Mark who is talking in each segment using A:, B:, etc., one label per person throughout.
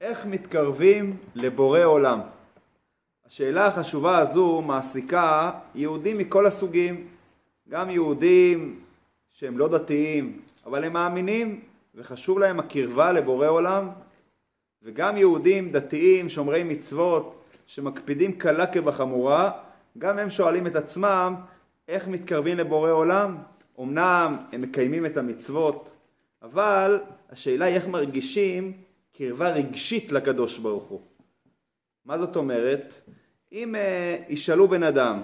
A: איך מתקרבים לבורא עולם? השאלה החשובה הזו מעסיקה יהודים מכל הסוגים, גם יהודים שהם לא דתיים, אבל הם מאמינים וחשוב להם הקרבה לבורא עולם, וגם יהודים דתיים שומרי מצוות שמקפידים קלה כבחמורה, גם הם שואלים את עצמם איך מתקרבים לבורא עולם. אמנם הם מקיימים את המצוות, אבל השאלה היא איך מרגישים קרבה רגשית לקדוש ברוך הוא. מה זאת אומרת? אם uh, ישאלו בן אדם,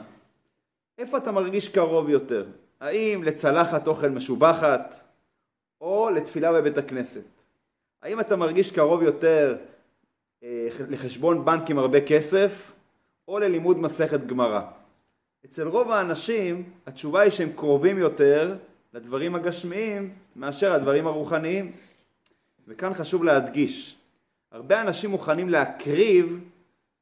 A: איפה אתה מרגיש קרוב יותר? האם לצלחת אוכל משובחת או לתפילה בבית הכנסת? האם אתה מרגיש קרוב יותר uh, לחשבון בנק עם הרבה כסף או ללימוד מסכת גמרא? אצל רוב האנשים התשובה היא שהם קרובים יותר לדברים הגשמיים מאשר הדברים הרוחניים. וכאן חשוב להדגיש, הרבה אנשים מוכנים להקריב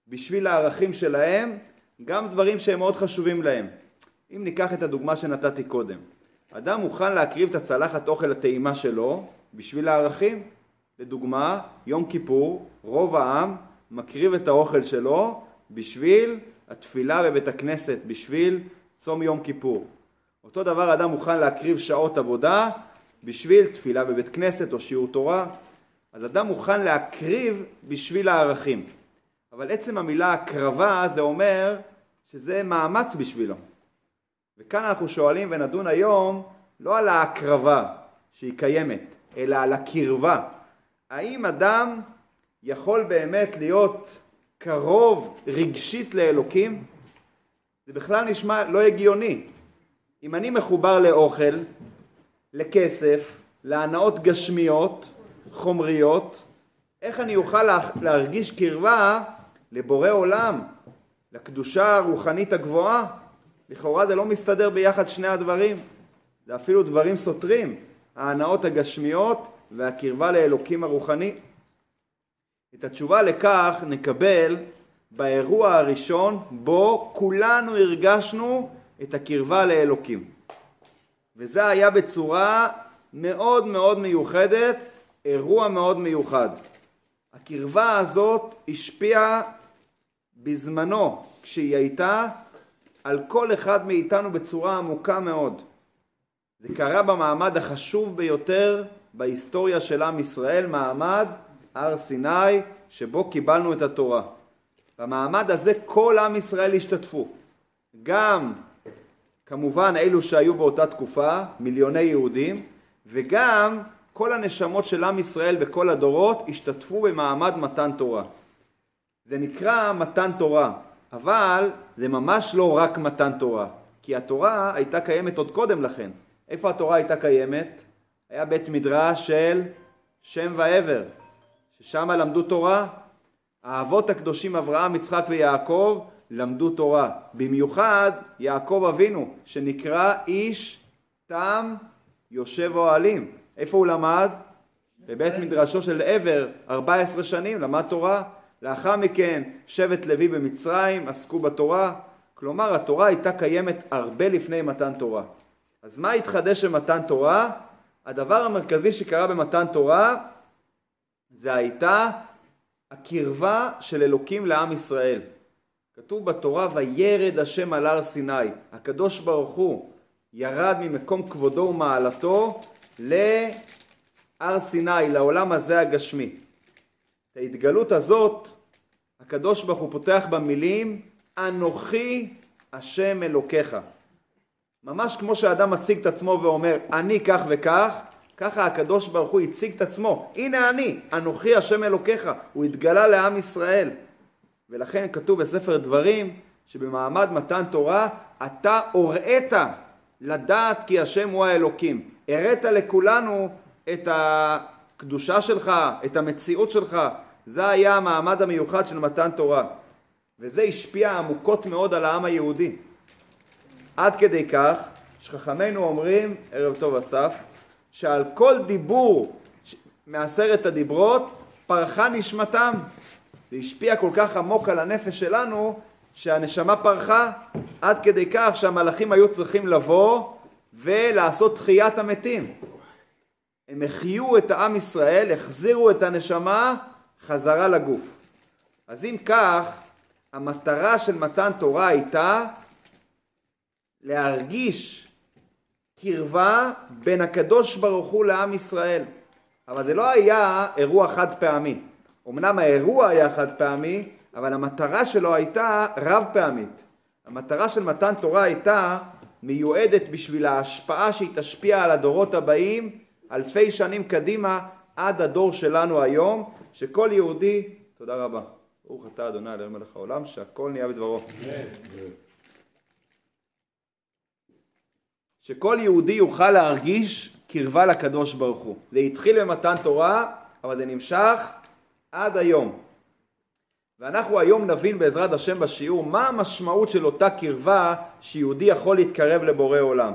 A: בשביל הערכים שלהם גם דברים שהם מאוד חשובים להם. אם ניקח את הדוגמה שנתתי קודם, אדם מוכן להקריב את הצלחת אוכל הטעימה שלו בשביל הערכים. לדוגמה, יום כיפור, רוב העם מקריב את האוכל שלו בשביל התפילה בבית הכנסת, בשביל צום יום כיפור. אותו דבר אדם מוכן להקריב שעות עבודה בשביל תפילה בבית כנסת או שיעור תורה. אז אדם מוכן להקריב בשביל הערכים. אבל עצם המילה הקרבה זה אומר שזה מאמץ בשבילו. וכאן אנחנו שואלים ונדון היום לא על ההקרבה שהיא קיימת, אלא על הקרבה. האם אדם יכול באמת להיות קרוב רגשית לאלוקים? זה בכלל נשמע לא הגיוני. אם אני מחובר לאוכל, לכסף, להנאות גשמיות, חומריות, איך אני אוכל להרגיש קרבה לבורא עולם, לקדושה הרוחנית הגבוהה? לכאורה זה לא מסתדר ביחד שני הדברים, זה אפילו דברים סותרים, ההנאות הגשמיות והקרבה לאלוקים הרוחני. את התשובה לכך נקבל באירוע הראשון בו כולנו הרגשנו את הקרבה לאלוקים. וזה היה בצורה מאוד מאוד מיוחדת, אירוע מאוד מיוחד. הקרבה הזאת השפיעה בזמנו, כשהיא הייתה, על כל אחד מאיתנו בצורה עמוקה מאוד. זה קרה במעמד החשוב ביותר בהיסטוריה של עם ישראל, מעמד הר סיני, שבו קיבלנו את התורה. במעמד הזה כל עם ישראל השתתפו. גם כמובן אלו שהיו באותה תקופה, מיליוני יהודים, וגם כל הנשמות של עם ישראל בכל הדורות השתתפו במעמד מתן תורה. זה נקרא מתן תורה, אבל זה ממש לא רק מתן תורה, כי התורה הייתה קיימת עוד קודם לכן. איפה התורה הייתה קיימת? היה בית מדרש של שם ועבר, ששם למדו תורה. האבות הקדושים אברהם, יצחק ויעקב למדו תורה. במיוחד יעקב אבינו, שנקרא איש תם יושב אוהלים. איפה הוא למד? בבית מדרשו של עבר, 14 שנים, למד תורה. לאחר מכן שבט לוי במצרים עסקו בתורה. כלומר התורה הייתה קיימת הרבה לפני מתן תורה. אז מה התחדש במתן תורה? הדבר המרכזי שקרה במתן תורה זה הייתה הקרבה של אלוקים לעם ישראל. כתוב בתורה וירד השם על הר סיני. הקדוש ברוך הוא ירד ממקום כבודו ומעלתו להר סיני, לעולם הזה הגשמי. את ההתגלות הזאת הקדוש ברוך הוא פותח במילים אנוכי השם אלוקיך. ממש כמו שאדם מציג את עצמו ואומר אני כך וכך, ככה הקדוש ברוך הוא הציג את עצמו. הנה אני, אנוכי השם אלוקיך. הוא התגלה לעם ישראל. ולכן כתוב בספר דברים שבמעמד מתן תורה אתה הוראת לדעת כי השם הוא האלוקים. הראת לכולנו את הקדושה שלך, את המציאות שלך. זה היה המעמד המיוחד של מתן תורה. וזה השפיע עמוקות מאוד על העם היהודי. עד כדי כך שחכמינו אומרים, ערב טוב אסף, שעל כל דיבור מעשרת הדיברות פרחה נשמתם. זה השפיע כל כך עמוק על הנפש שלנו שהנשמה פרחה עד כדי כך שהמלאכים היו צריכים לבוא ולעשות תחיית המתים. הם החיו את העם ישראל, החזירו את הנשמה חזרה לגוף. אז אם כך, המטרה של מתן תורה הייתה להרגיש קרבה בין הקדוש ברוך הוא לעם ישראל. אבל זה לא היה אירוע חד פעמי. אמנם האירוע היה חד פעמי, אבל המטרה שלו הייתה רב פעמית. המטרה של מתן תורה הייתה מיועדת בשביל ההשפעה שהיא תשפיע על הדורות הבאים אלפי שנים קדימה עד הדור שלנו היום, שכל יהודי, תודה רבה, ברוך אתה אדוני אלוהים מלך העולם, שהכל נהיה בדברו. שכל יהודי יוכל להרגיש קרבה לקדוש ברוך הוא. זה התחיל במתן תורה, אבל זה נמשך עד היום. ואנחנו היום נבין בעזרת השם בשיעור מה המשמעות של אותה קרבה שיהודי יכול להתקרב לבורא עולם.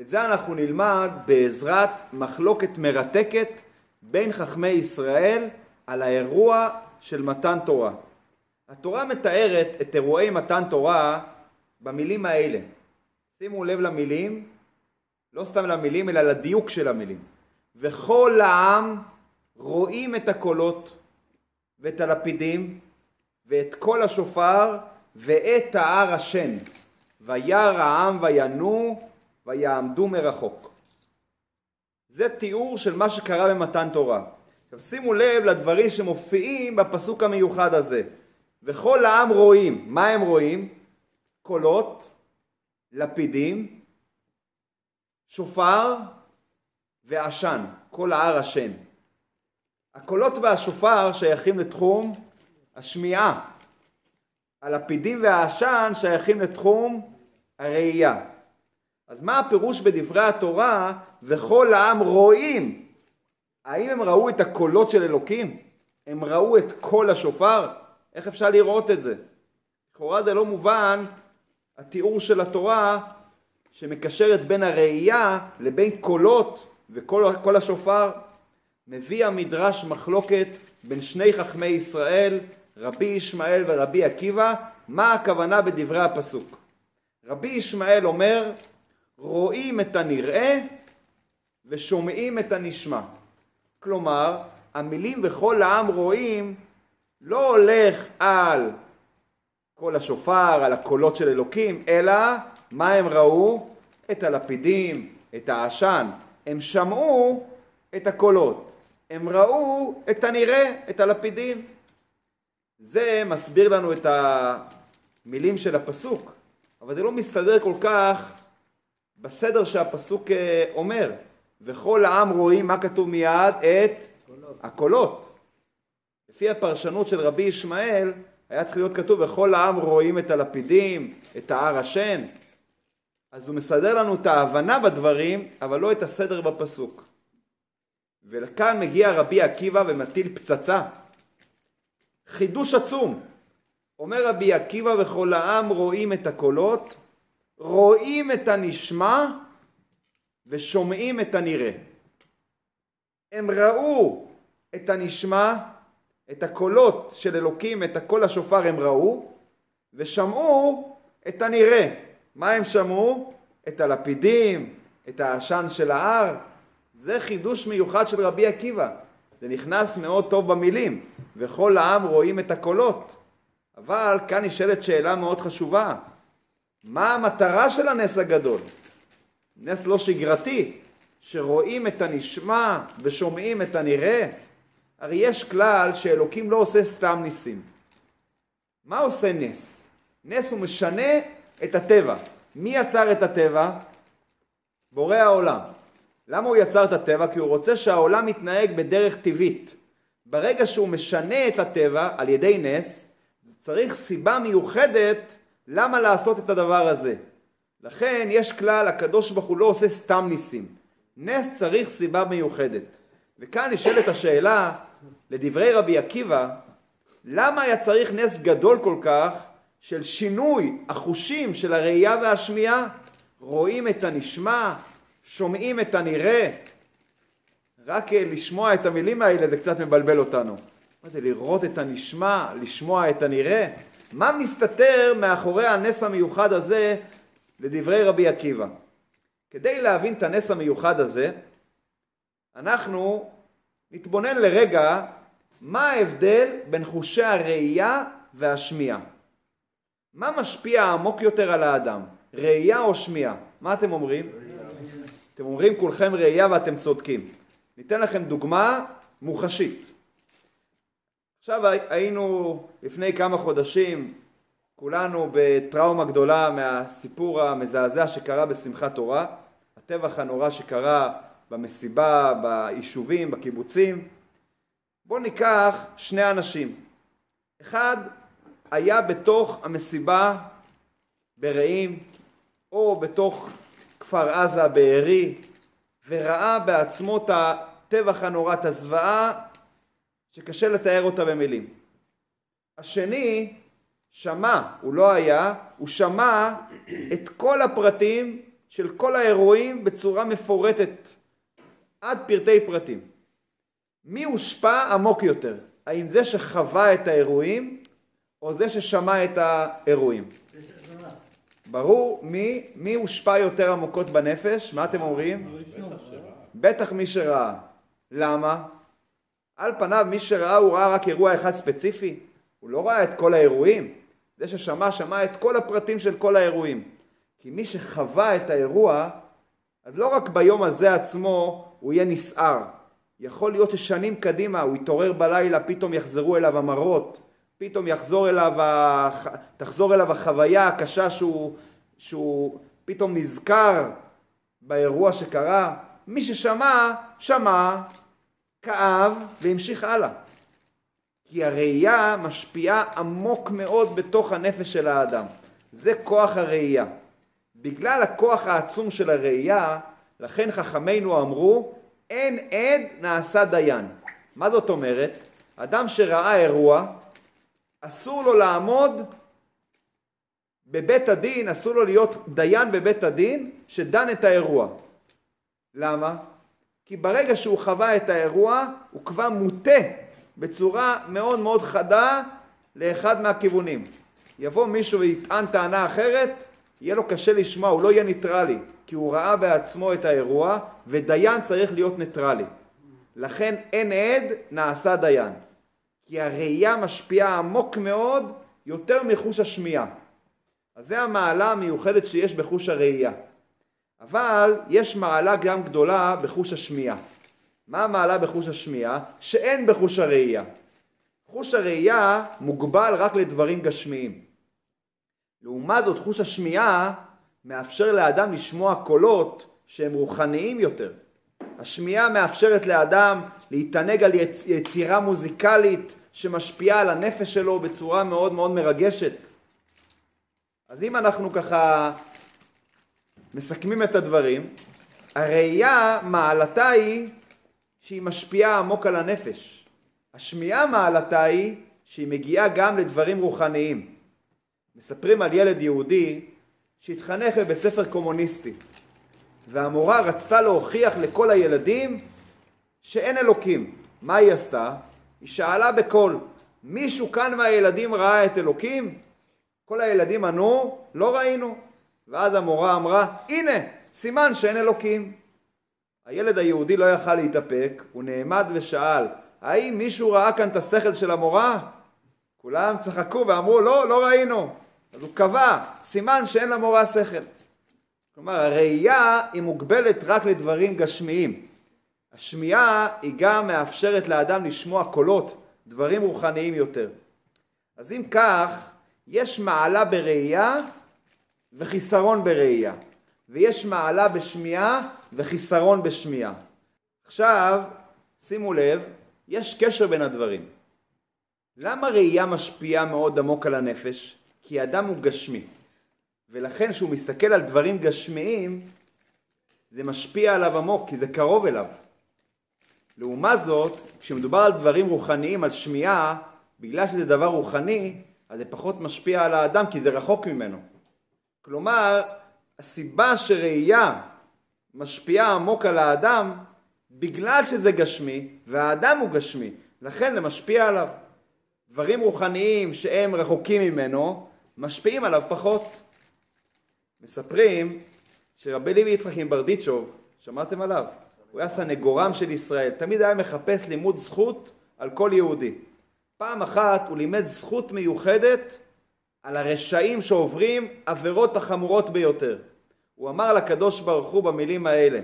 A: את זה אנחנו נלמד בעזרת מחלוקת מרתקת בין חכמי ישראל על האירוע של מתן תורה. התורה מתארת את אירועי מתן תורה במילים האלה. שימו לב למילים, לא סתם למילים אלא לדיוק של המילים. וכל העם רואים את הקולות ואת הלפידים ואת קול השופר ואת ההר השן. וירא העם וינועו ויעמדו מרחוק. זה תיאור של מה שקרה במתן תורה. עכשיו שימו לב לדברים שמופיעים בפסוק המיוחד הזה. וכל העם רואים. מה הם רואים? קולות, לפידים, שופר ועשן. כל ההר השן. הקולות והשופר שייכים לתחום השמיעה. הלפידים והעשן שייכים לתחום הראייה. אז מה הפירוש בדברי התורה וכל העם רואים? האם הם ראו את הקולות של אלוקים? הם ראו את קול השופר? איך אפשר לראות את זה? לכאורה זה לא מובן התיאור של התורה שמקשרת בין הראייה לבין קולות וקול השופר. מביא המדרש מחלוקת בין שני חכמי ישראל, רבי ישמעאל ורבי עקיבא, מה הכוונה בדברי הפסוק. רבי ישמעאל אומר רואים את הנראה ושומעים את הנשמע. כלומר, המילים וכל העם רואים לא הולך על קול השופר, על הקולות של אלוקים, אלא מה הם ראו? את הלפידים, את העשן. הם שמעו את הקולות. הם ראו את הנראה, את הלפידים. זה מסביר לנו את המילים של הפסוק, אבל זה לא מסתדר כל כך בסדר שהפסוק אה, אומר, וכל העם רואים, מה כתוב מיד? את קולות. הקולות. לפי הפרשנות של רבי ישמעאל, היה צריך להיות כתוב, וכל העם רואים את הלפידים, את ההר השן. אז הוא מסדר לנו את ההבנה בדברים, אבל לא את הסדר בפסוק. וכאן מגיע רבי עקיבא ומטיל פצצה. חידוש עצום. אומר רבי עקיבא וכל העם רואים את הקולות, רואים את הנשמע ושומעים את הנראה. הם ראו את הנשמע, את הקולות של אלוקים, את הקול השופר הם ראו, ושמעו את הנראה. מה הם שמעו? את הלפידים, את העשן של ההר. זה חידוש מיוחד של רבי עקיבא. זה נכנס מאוד טוב במילים, וכל העם רואים את הקולות. אבל כאן נשאלת שאלה מאוד חשובה. מה המטרה של הנס הגדול? נס לא שגרתי, שרואים את הנשמע ושומעים את הנראה? הרי יש כלל שאלוקים לא עושה סתם ניסים. מה עושה נס? נס הוא משנה את הטבע. מי יצר את הטבע? בורא העולם. למה הוא יצר את הטבע? כי הוא רוצה שהעולם יתנהג בדרך טבעית. ברגע שהוא משנה את הטבע על ידי נס, צריך סיבה מיוחדת למה לעשות את הדבר הזה. לכן יש כלל, הקדוש ברוך הוא לא עושה סתם ניסים. נס צריך סיבה מיוחדת. וכאן נשאלת השאלה, לדברי רבי עקיבא, למה היה צריך נס גדול כל כך של שינוי החושים של הראייה והשמיעה? רואים את הנשמע, שומעים את הנראה. רק אה, לשמוע את המילים האלה זה קצת מבלבל אותנו. מה זה לראות את הנשמע, לשמוע את הנראה? מה מסתתר מאחורי הנס המיוחד הזה לדברי רבי עקיבא? כדי להבין את הנס המיוחד הזה, אנחנו נתבונן לרגע מה ההבדל בין חושי הראייה והשמיעה? מה משפיע עמוק יותר על האדם, ראייה או שמיעה? מה אתם אומרים? אתם אומרים כולכם ראייה ואתם צודקים. ניתן לכם דוגמה מוחשית. עכשיו היינו לפני כמה חודשים כולנו בטראומה גדולה מהסיפור המזעזע שקרה בשמחת תורה, הטבח הנורא שקרה במסיבה, ביישובים, בקיבוצים. בואו ניקח שני אנשים. אחד היה בתוך המסיבה ברעים, או בתוך כפר עזה בארי, וראה בעצמו את הטבח הנורא, את הזוועה, שקשה לתאר אותה במילים. השני שמע, הוא לא היה, הוא שמע את כל הפרטים של כל האירועים בצורה מפורטת, עד פרטי פרטים. מי הושפע עמוק יותר? האם זה שחווה את האירועים, או זה ששמע את האירועים? ברור מי, מי הושפע יותר עמוקות בנפש? מה אתם אומרים? בטח מי שראה. למה? על פניו מי שראה הוא ראה רק אירוע אחד ספציפי, הוא לא ראה את כל האירועים. זה ששמע, שמע את כל הפרטים של כל האירועים. כי מי שחווה את האירוע, אז לא רק ביום הזה עצמו הוא יהיה נסער. יכול להיות ששנים קדימה הוא יתעורר בלילה, פתאום יחזרו אליו המראות, פתאום יחזור אליו, תחזור אליו החוויה הקשה שהוא, שהוא פתאום נזכר באירוע שקרה. מי ששמע, שמע, כאב והמשיך הלאה. כי הראייה משפיעה עמוק מאוד בתוך הנפש של האדם. זה כוח הראייה. בגלל הכוח העצום של הראייה, לכן חכמינו אמרו, אין עד נעשה דיין. מה זאת אומרת? אדם שראה אירוע, אסור לו לעמוד בבית הדין, אסור לו להיות דיין בבית הדין שדן את האירוע. למה? כי ברגע שהוא חווה את האירוע, הוא כבר מוטה בצורה מאוד מאוד חדה לאחד מהכיוונים. יבוא מישהו ויטען טענה אחרת, יהיה לו קשה לשמוע, הוא לא יהיה ניטרלי, כי הוא ראה בעצמו את האירוע, ודיין צריך להיות ניטרלי. לכן אין עד, נעשה דיין. כי הראייה משפיעה עמוק מאוד יותר מחוש השמיעה. אז זה המעלה המיוחדת שיש בחוש הראייה. אבל יש מעלה גם גדולה בחוש השמיעה. מה המעלה בחוש השמיעה? שאין בחוש הראייה. חוש הראייה מוגבל רק לדברים גשמיים. לעומת זאת חוש השמיעה מאפשר לאדם לשמוע קולות שהם רוחניים יותר. השמיעה מאפשרת לאדם להתענג על יצ... יצירה מוזיקלית שמשפיעה על הנפש שלו בצורה מאוד מאוד מרגשת. אז אם אנחנו ככה מסכמים את הדברים, הראייה מעלתה היא שהיא משפיעה עמוק על הנפש. השמיעה מעלתה היא שהיא מגיעה גם לדברים רוחניים. מספרים על ילד יהודי שהתחנך בבית ספר קומוניסטי והמורה רצתה להוכיח לכל הילדים שאין אלוקים. מה היא עשתה? היא שאלה בקול, מישהו כאן מהילדים ראה את אלוקים? כל הילדים ענו, לא ראינו. ואז המורה אמרה, הנה, סימן שאין אלוקים. הילד היהודי לא יכל להתאפק, הוא נעמד ושאל, האם מישהו ראה כאן את השכל של המורה? כולם צחקו ואמרו, לא, לא ראינו. אז הוא קבע, סימן שאין למורה שכל. כלומר, הראייה היא מוגבלת רק לדברים גשמיים. השמיעה היא גם מאפשרת לאדם לשמוע קולות, דברים רוחניים יותר. אז אם כך, יש מעלה בראייה וחיסרון בראייה, ויש מעלה בשמיעה וחיסרון בשמיעה. עכשיו, שימו לב, יש קשר בין הדברים. למה ראייה משפיעה מאוד עמוק על הנפש? כי האדם הוא גשמי. ולכן כשהוא מסתכל על דברים גשמיים, זה משפיע עליו עמוק, כי זה קרוב אליו. לעומת זאת, כשמדובר על דברים רוחניים, על שמיעה, בגלל שזה דבר רוחני, אז זה פחות משפיע על האדם, כי זה רחוק ממנו. כלומר, הסיבה שראייה משפיעה עמוק על האדם, בגלל שזה גשמי, והאדם הוא גשמי, לכן זה משפיע עליו. דברים רוחניים שהם רחוקים ממנו, משפיעים עליו פחות. מספרים שרבי לוי יצחק עם ברדיצ'וב, שמעתם עליו? הוא היה סנגורם של ישראל, תמיד היה מחפש לימוד זכות על כל יהודי. פעם אחת הוא לימד זכות מיוחדת על הרשעים שעוברים עבירות החמורות ביותר. הוא אמר לקדוש ברוך הוא במילים האלה,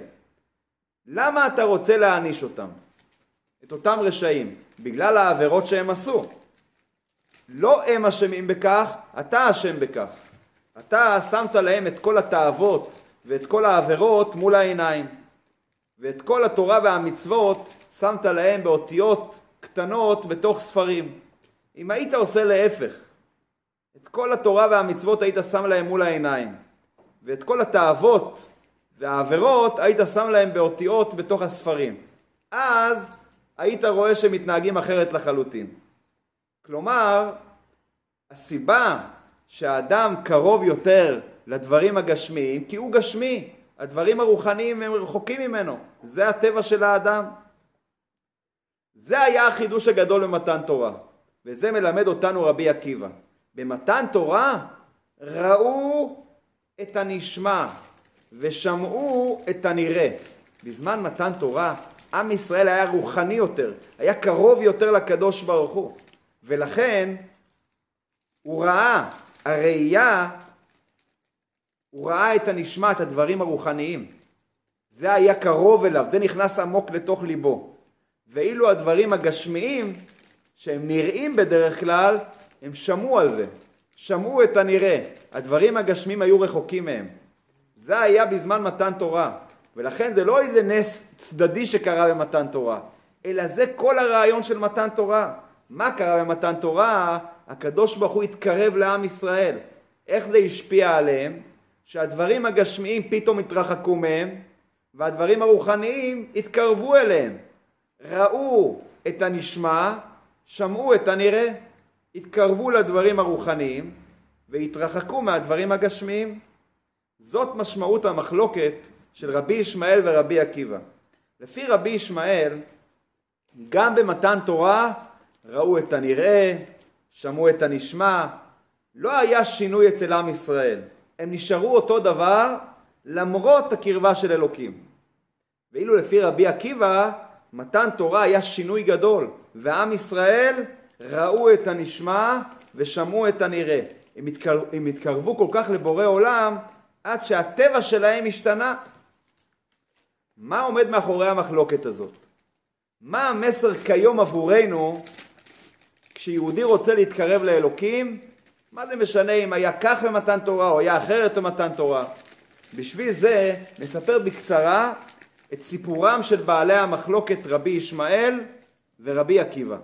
A: למה אתה רוצה להעניש אותם? את אותם רשעים, בגלל העבירות שהם עשו. לא הם אשמים בכך, אתה אשם בכך. אתה שמת להם את כל התאוות ואת כל העבירות מול העיניים. ואת כל התורה והמצוות שמת להם באותיות קטנות בתוך ספרים. אם היית עושה להפך, את כל התורה והמצוות היית שם להם מול העיניים, ואת כל התאוות והעבירות היית שם להם באותיות בתוך הספרים. אז היית רואה שהם מתנהגים אחרת לחלוטין. כלומר, הסיבה שהאדם קרוב יותר לדברים הגשמיים, כי הוא גשמי. הדברים הרוחניים הם רחוקים ממנו. זה הטבע של האדם. זה היה החידוש הגדול במתן תורה, וזה מלמד אותנו רבי עקיבא. במתן תורה ראו את הנשמע ושמעו את הנראה. בזמן מתן תורה עם ישראל היה רוחני יותר, היה קרוב יותר לקדוש ברוך הוא, ולכן הוא ראה, הראייה, הוא ראה את הנשמע, את הדברים הרוחניים. זה היה קרוב אליו, זה נכנס עמוק לתוך ליבו. ואילו הדברים הגשמיים, שהם נראים בדרך כלל, הם שמעו על זה, שמעו את הנראה. הדברים הגשמיים היו רחוקים מהם. זה היה בזמן מתן תורה. ולכן זה לא איזה נס צדדי שקרה במתן תורה, אלא זה כל הרעיון של מתן תורה. מה קרה במתן תורה? הקדוש ברוך הוא התקרב לעם ישראל. איך זה השפיע עליהם? שהדברים הגשמיים פתאום התרחקו מהם, והדברים הרוחניים התקרבו אליהם. ראו את הנשמע, שמעו את הנראה, התקרבו לדברים הרוחניים והתרחקו מהדברים הגשמיים. זאת משמעות המחלוקת של רבי ישמעאל ורבי עקיבא. לפי רבי ישמעאל, גם במתן תורה ראו את הנראה, שמעו את הנשמע, לא היה שינוי אצל עם ישראל. הם נשארו אותו דבר למרות הקרבה של אלוקים. ואילו לפי רבי עקיבא, מתן תורה היה שינוי גדול, ועם ישראל ראו את הנשמע ושמעו את הנראה. הם, התקר... הם התקרבו כל כך לבורא עולם עד שהטבע שלהם השתנה. מה עומד מאחורי המחלוקת הזאת? מה המסר כיום עבורנו כשיהודי רוצה להתקרב לאלוקים? מה זה משנה אם היה כך במתן תורה או היה אחרת במתן תורה? בשביל זה נספר בקצרה את סיפורם של בעלי המחלוקת רבי ישמעאל ורבי עקיבא.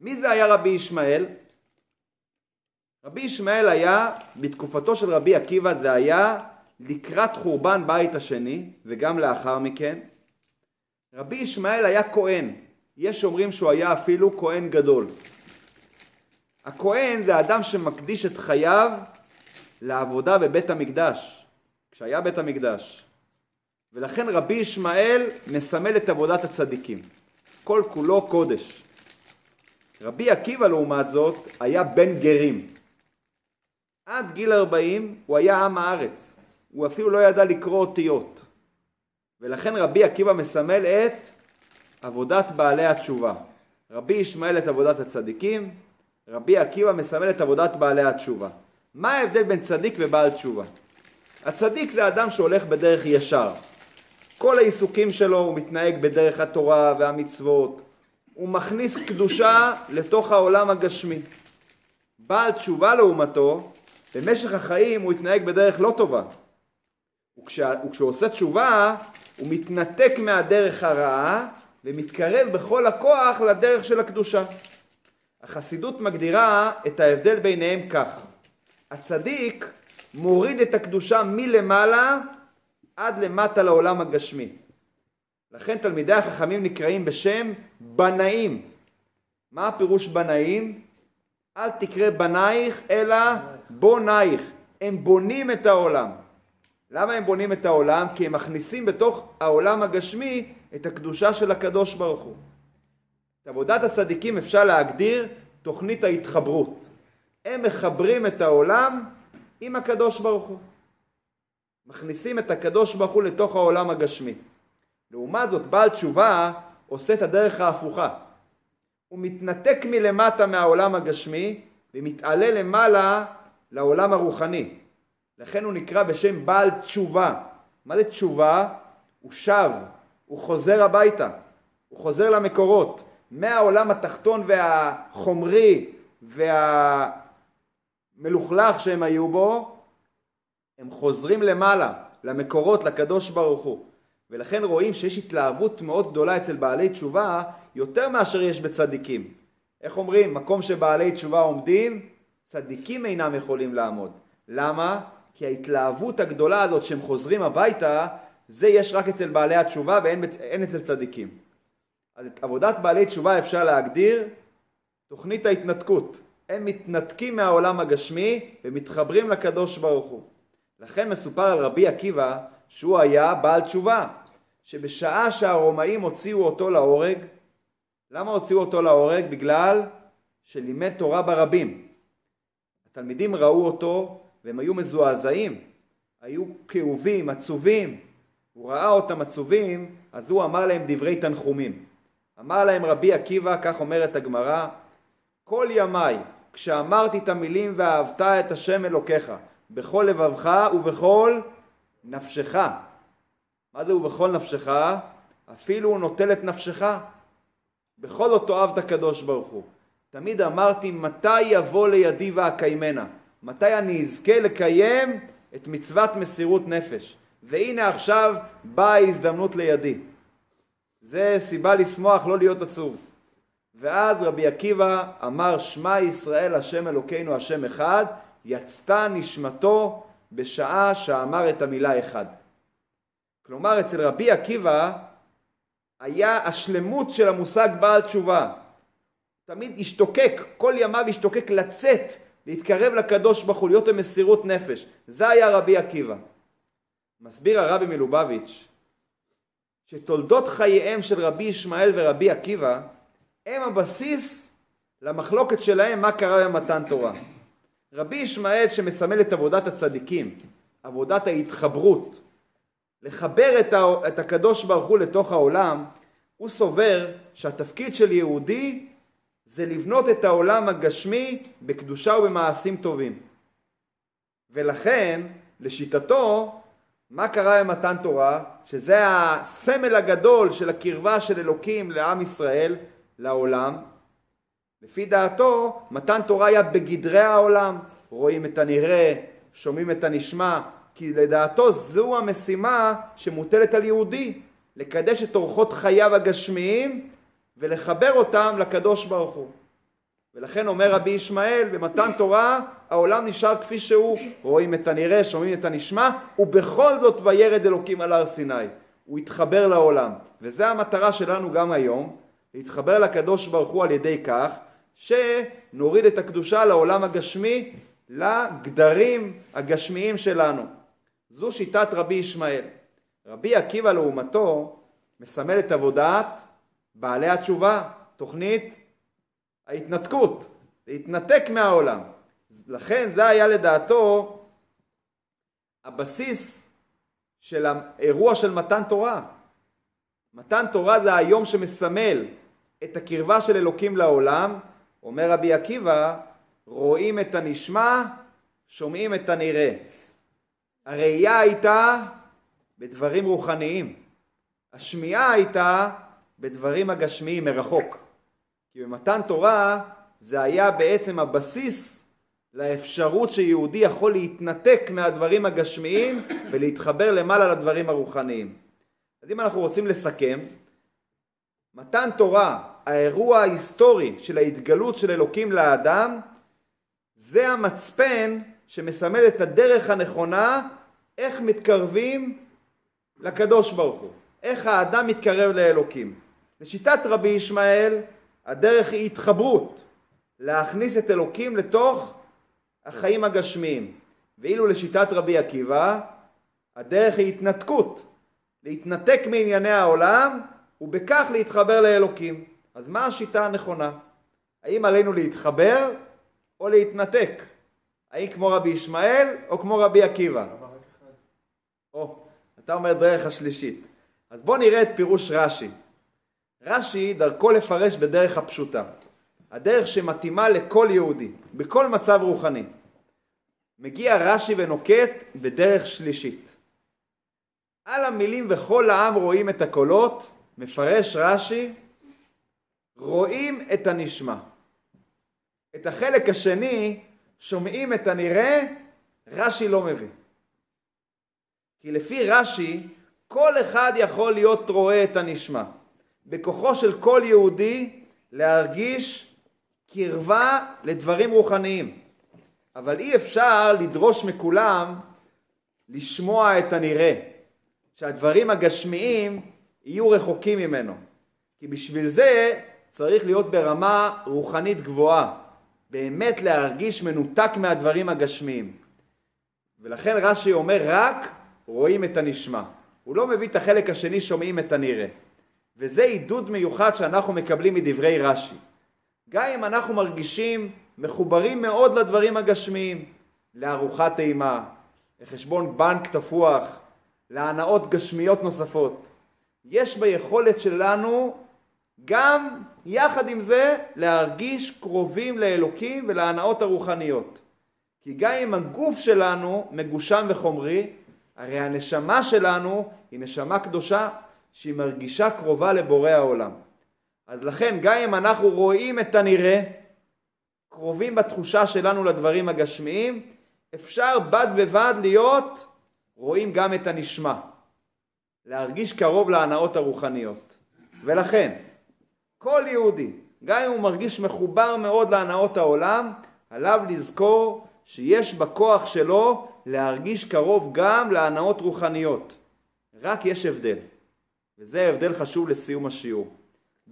A: מי זה היה רבי ישמעאל? רבי ישמעאל היה, בתקופתו של רבי עקיבא זה היה לקראת חורבן בית השני וגם לאחר מכן. רבי ישמעאל היה כהן, יש אומרים שהוא היה אפילו כהן גדול. הכהן זה אדם שמקדיש את חייו לעבודה בבית המקדש, כשהיה בית המקדש. ולכן רבי ישמעאל מסמל את עבודת הצדיקים. כל כולו קודש. רבי עקיבא לעומת זאת היה בן גרים. עד גיל 40 הוא היה עם הארץ. הוא אפילו לא ידע לקרוא אותיות. ולכן רבי עקיבא מסמל את עבודת בעלי התשובה. רבי ישמעאל את עבודת הצדיקים, רבי עקיבא מסמל את עבודת בעלי התשובה. מה ההבדל בין צדיק ובעל תשובה? הצדיק זה אדם שהולך בדרך ישר. כל העיסוקים שלו הוא מתנהג בדרך התורה והמצוות. הוא מכניס קדושה לתוך העולם הגשמי. בעל תשובה לעומתו, במשך החיים הוא התנהג בדרך לא טובה. וכשה, וכשהוא עושה תשובה, הוא מתנתק מהדרך הרעה ומתקרב בכל הכוח לדרך של הקדושה. החסידות מגדירה את ההבדל ביניהם כך: הצדיק מוריד את הקדושה מלמעלה עד למטה לעולם הגשמי. לכן תלמידי החכמים נקראים בשם בנאים. מה הפירוש בנאים? אל תקרא בנייך אלא בונייך. הם בונים את העולם. למה הם בונים את העולם? כי הם מכניסים בתוך העולם הגשמי את הקדושה של הקדוש ברוך הוא. את עבודת הצדיקים אפשר להגדיר תוכנית ההתחברות. הם מחברים את העולם עם הקדוש ברוך הוא. מכניסים את הקדוש ברוך הוא לתוך העולם הגשמי. לעומת זאת, בעל תשובה עושה את הדרך ההפוכה. הוא מתנתק מלמטה מהעולם הגשמי ומתעלה למעלה לעולם הרוחני. לכן הוא נקרא בשם בעל תשובה. מה זה תשובה? הוא שב, הוא חוזר הביתה, הוא חוזר למקורות. מהעולם התחתון והחומרי והמלוכלך שהם היו בו, הם חוזרים למעלה, למקורות, לקדוש ברוך הוא. ולכן רואים שיש התלהבות מאוד גדולה אצל בעלי תשובה יותר מאשר יש בצדיקים. איך אומרים? מקום שבעלי תשובה עומדים, צדיקים אינם יכולים לעמוד. למה? כי ההתלהבות הגדולה הזאת שהם חוזרים הביתה, זה יש רק אצל בעלי התשובה ואין אצל צדיקים. אז את עבודת בעלי תשובה אפשר להגדיר תוכנית ההתנתקות. הם מתנתקים מהעולם הגשמי ומתחברים לקדוש ברוך הוא. לכן מסופר על רבי עקיבא שהוא היה בעל תשובה, שבשעה שהרומאים הוציאו אותו להורג, למה הוציאו אותו להורג? בגלל שלימד תורה ברבים. התלמידים ראו אותו והם היו מזועזעים, היו כאובים, עצובים. הוא ראה אותם עצובים, אז הוא אמר להם דברי תנחומים. אמר להם רבי עקיבא, כך אומרת הגמרא, כל ימיי כשאמרתי את המילים ואהבת את השם אלוקיך בכל לבבך ובכל נפשך. מה זה ובכל נפשך? אפילו הוא נוטל את נפשך. בכל זאת אוהב את הקדוש ברוך הוא. תמיד אמרתי מתי יבוא לידי ואקיימנה. מתי אני אזכה לקיים את מצוות מסירות נפש. והנה עכשיו באה ההזדמנות לידי. זה סיבה לשמוח, לא להיות עצוב. ואז רבי עקיבא אמר שמע ישראל השם אלוקינו השם אחד, יצתה נשמתו בשעה שאמר את המילה אחד. כלומר אצל רבי עקיבא היה השלמות של המושג בעל תשובה. תמיד השתוקק, כל ימיו השתוקק לצאת, להתקרב לקדוש ברוך הוא, להיות במסירות נפש. זה היה רבי עקיבא. מסביר הרבי מלובביץ' שתולדות חייהם של רבי ישמעאל ורבי עקיבא הם הבסיס למחלוקת שלהם מה קרה במתן תורה. רבי ישמעאל שמסמל את עבודת הצדיקים, עבודת ההתחברות, לחבר את, ה, את הקדוש ברוך הוא לתוך העולם, הוא סובר שהתפקיד של יהודי זה לבנות את העולם הגשמי בקדושה ובמעשים טובים. ולכן, לשיטתו, מה קרה במתן תורה? שזה הסמל הגדול של הקרבה של אלוקים לעם ישראל, לעולם. לפי דעתו, מתן תורה היה בגדרי העולם. רואים את הנראה, שומעים את הנשמע, כי לדעתו זו המשימה שמוטלת על יהודי, לקדש את אורחות חייו הגשמיים ולחבר אותם לקדוש ברוך הוא. ולכן אומר רבי ישמעאל, במתן תורה העולם נשאר כפי שהוא, רואים את הנראה, שומעים את הנשמע, ובכל זאת וירד אלוקים על הר סיני. הוא התחבר לעולם. וזו המטרה שלנו גם היום, להתחבר לקדוש ברוך הוא על ידי כך שנוריד את הקדושה לעולם הגשמי, לגדרים הגשמיים שלנו. זו שיטת רבי ישמעאל. רבי עקיבא לעומתו מסמל את עבודת בעלי התשובה, תוכנית ההתנתקות, להתנתק מהעולם. לכן זה היה לדעתו הבסיס של האירוע של מתן תורה. מתן תורה זה היום שמסמל את הקרבה של אלוקים לעולם, אומר רבי עקיבא, רואים את הנשמע, שומעים את הנראה. הראייה הייתה בדברים רוחניים, השמיעה הייתה בדברים הגשמיים מרחוק. כי במתן תורה זה היה בעצם הבסיס לאפשרות שיהודי יכול להתנתק מהדברים הגשמיים ולהתחבר למעלה לדברים הרוחניים. אז אם אנחנו רוצים לסכם, מתן תורה, האירוע ההיסטורי של ההתגלות של אלוקים לאדם, זה המצפן שמסמל את הדרך הנכונה איך מתקרבים לקדוש ברוך הוא, איך האדם מתקרב לאלוקים. לשיטת רבי ישמעאל הדרך היא התחברות, להכניס את אלוקים לתוך החיים הגשמיים. ואילו לשיטת רבי עקיבא, הדרך היא התנתקות, להתנתק מענייני העולם ובכך להתחבר לאלוקים. אז מה השיטה הנכונה? האם עלינו להתחבר או להתנתק? האם כמו רבי ישמעאל או כמו רבי עקיבא? או, אתה אומר דרך השלישית. אז בואו נראה את פירוש רש"י. רש"י דרכו לפרש בדרך הפשוטה, הדרך שמתאימה לכל יהודי, בכל מצב רוחני. מגיע רש"י ונוקט בדרך שלישית. על המילים וכל העם רואים את הקולות, מפרש רש"י, רואים את הנשמע. את החלק השני, שומעים את הנראה, רש"י לא מבין. כי לפי רש"י, כל אחד יכול להיות רואה את הנשמע. בכוחו של כל יהודי להרגיש קרבה לדברים רוחניים. אבל אי אפשר לדרוש מכולם לשמוע את הנראה, שהדברים הגשמיים יהיו רחוקים ממנו. כי בשביל זה צריך להיות ברמה רוחנית גבוהה, באמת להרגיש מנותק מהדברים הגשמיים. ולכן רש"י אומר רק רואים את הנשמע. הוא לא מביא את החלק השני שומעים את הנראה. וזה עידוד מיוחד שאנחנו מקבלים מדברי רש"י. גם אם אנחנו מרגישים מחוברים מאוד לדברים הגשמיים, לארוחת אימה, לחשבון בנק תפוח, להנאות גשמיות נוספות. יש ביכולת שלנו גם יחד עם זה להרגיש קרובים לאלוקים ולהנאות הרוחניות. כי גם אם הגוף שלנו מגושם וחומרי, הרי הנשמה שלנו היא נשמה קדושה שהיא מרגישה קרובה לבורא העולם. אז לכן גם אם אנחנו רואים את הנראה, קרובים בתחושה שלנו לדברים הגשמיים, אפשר בד בבד להיות רואים גם את הנשמע, להרגיש קרוב להנאות הרוחניות. ולכן, כל יהודי, גם אם הוא מרגיש מחובר מאוד להנאות העולם, עליו לזכור שיש בכוח שלו להרגיש קרוב גם להנאות רוחניות. רק יש הבדל, וזה הבדל חשוב לסיום השיעור.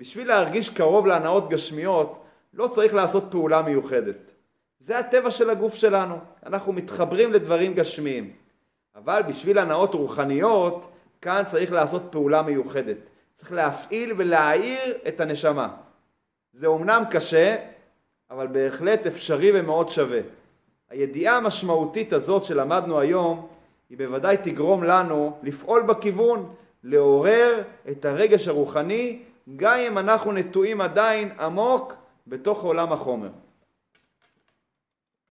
A: בשביל להרגיש קרוב להנאות גשמיות, לא צריך לעשות פעולה מיוחדת. זה הטבע של הגוף שלנו, אנחנו מתחברים לדברים גשמיים. אבל בשביל הנאות רוחניות, כאן צריך לעשות פעולה מיוחדת. צריך להפעיל ולהעיר את הנשמה. זה אומנם קשה, אבל בהחלט אפשרי ומאוד שווה. הידיעה המשמעותית הזאת שלמדנו היום, היא בוודאי תגרום לנו לפעול בכיוון, לעורר את הרגש הרוחני, גם אם אנחנו נטועים עדיין עמוק בתוך עולם החומר.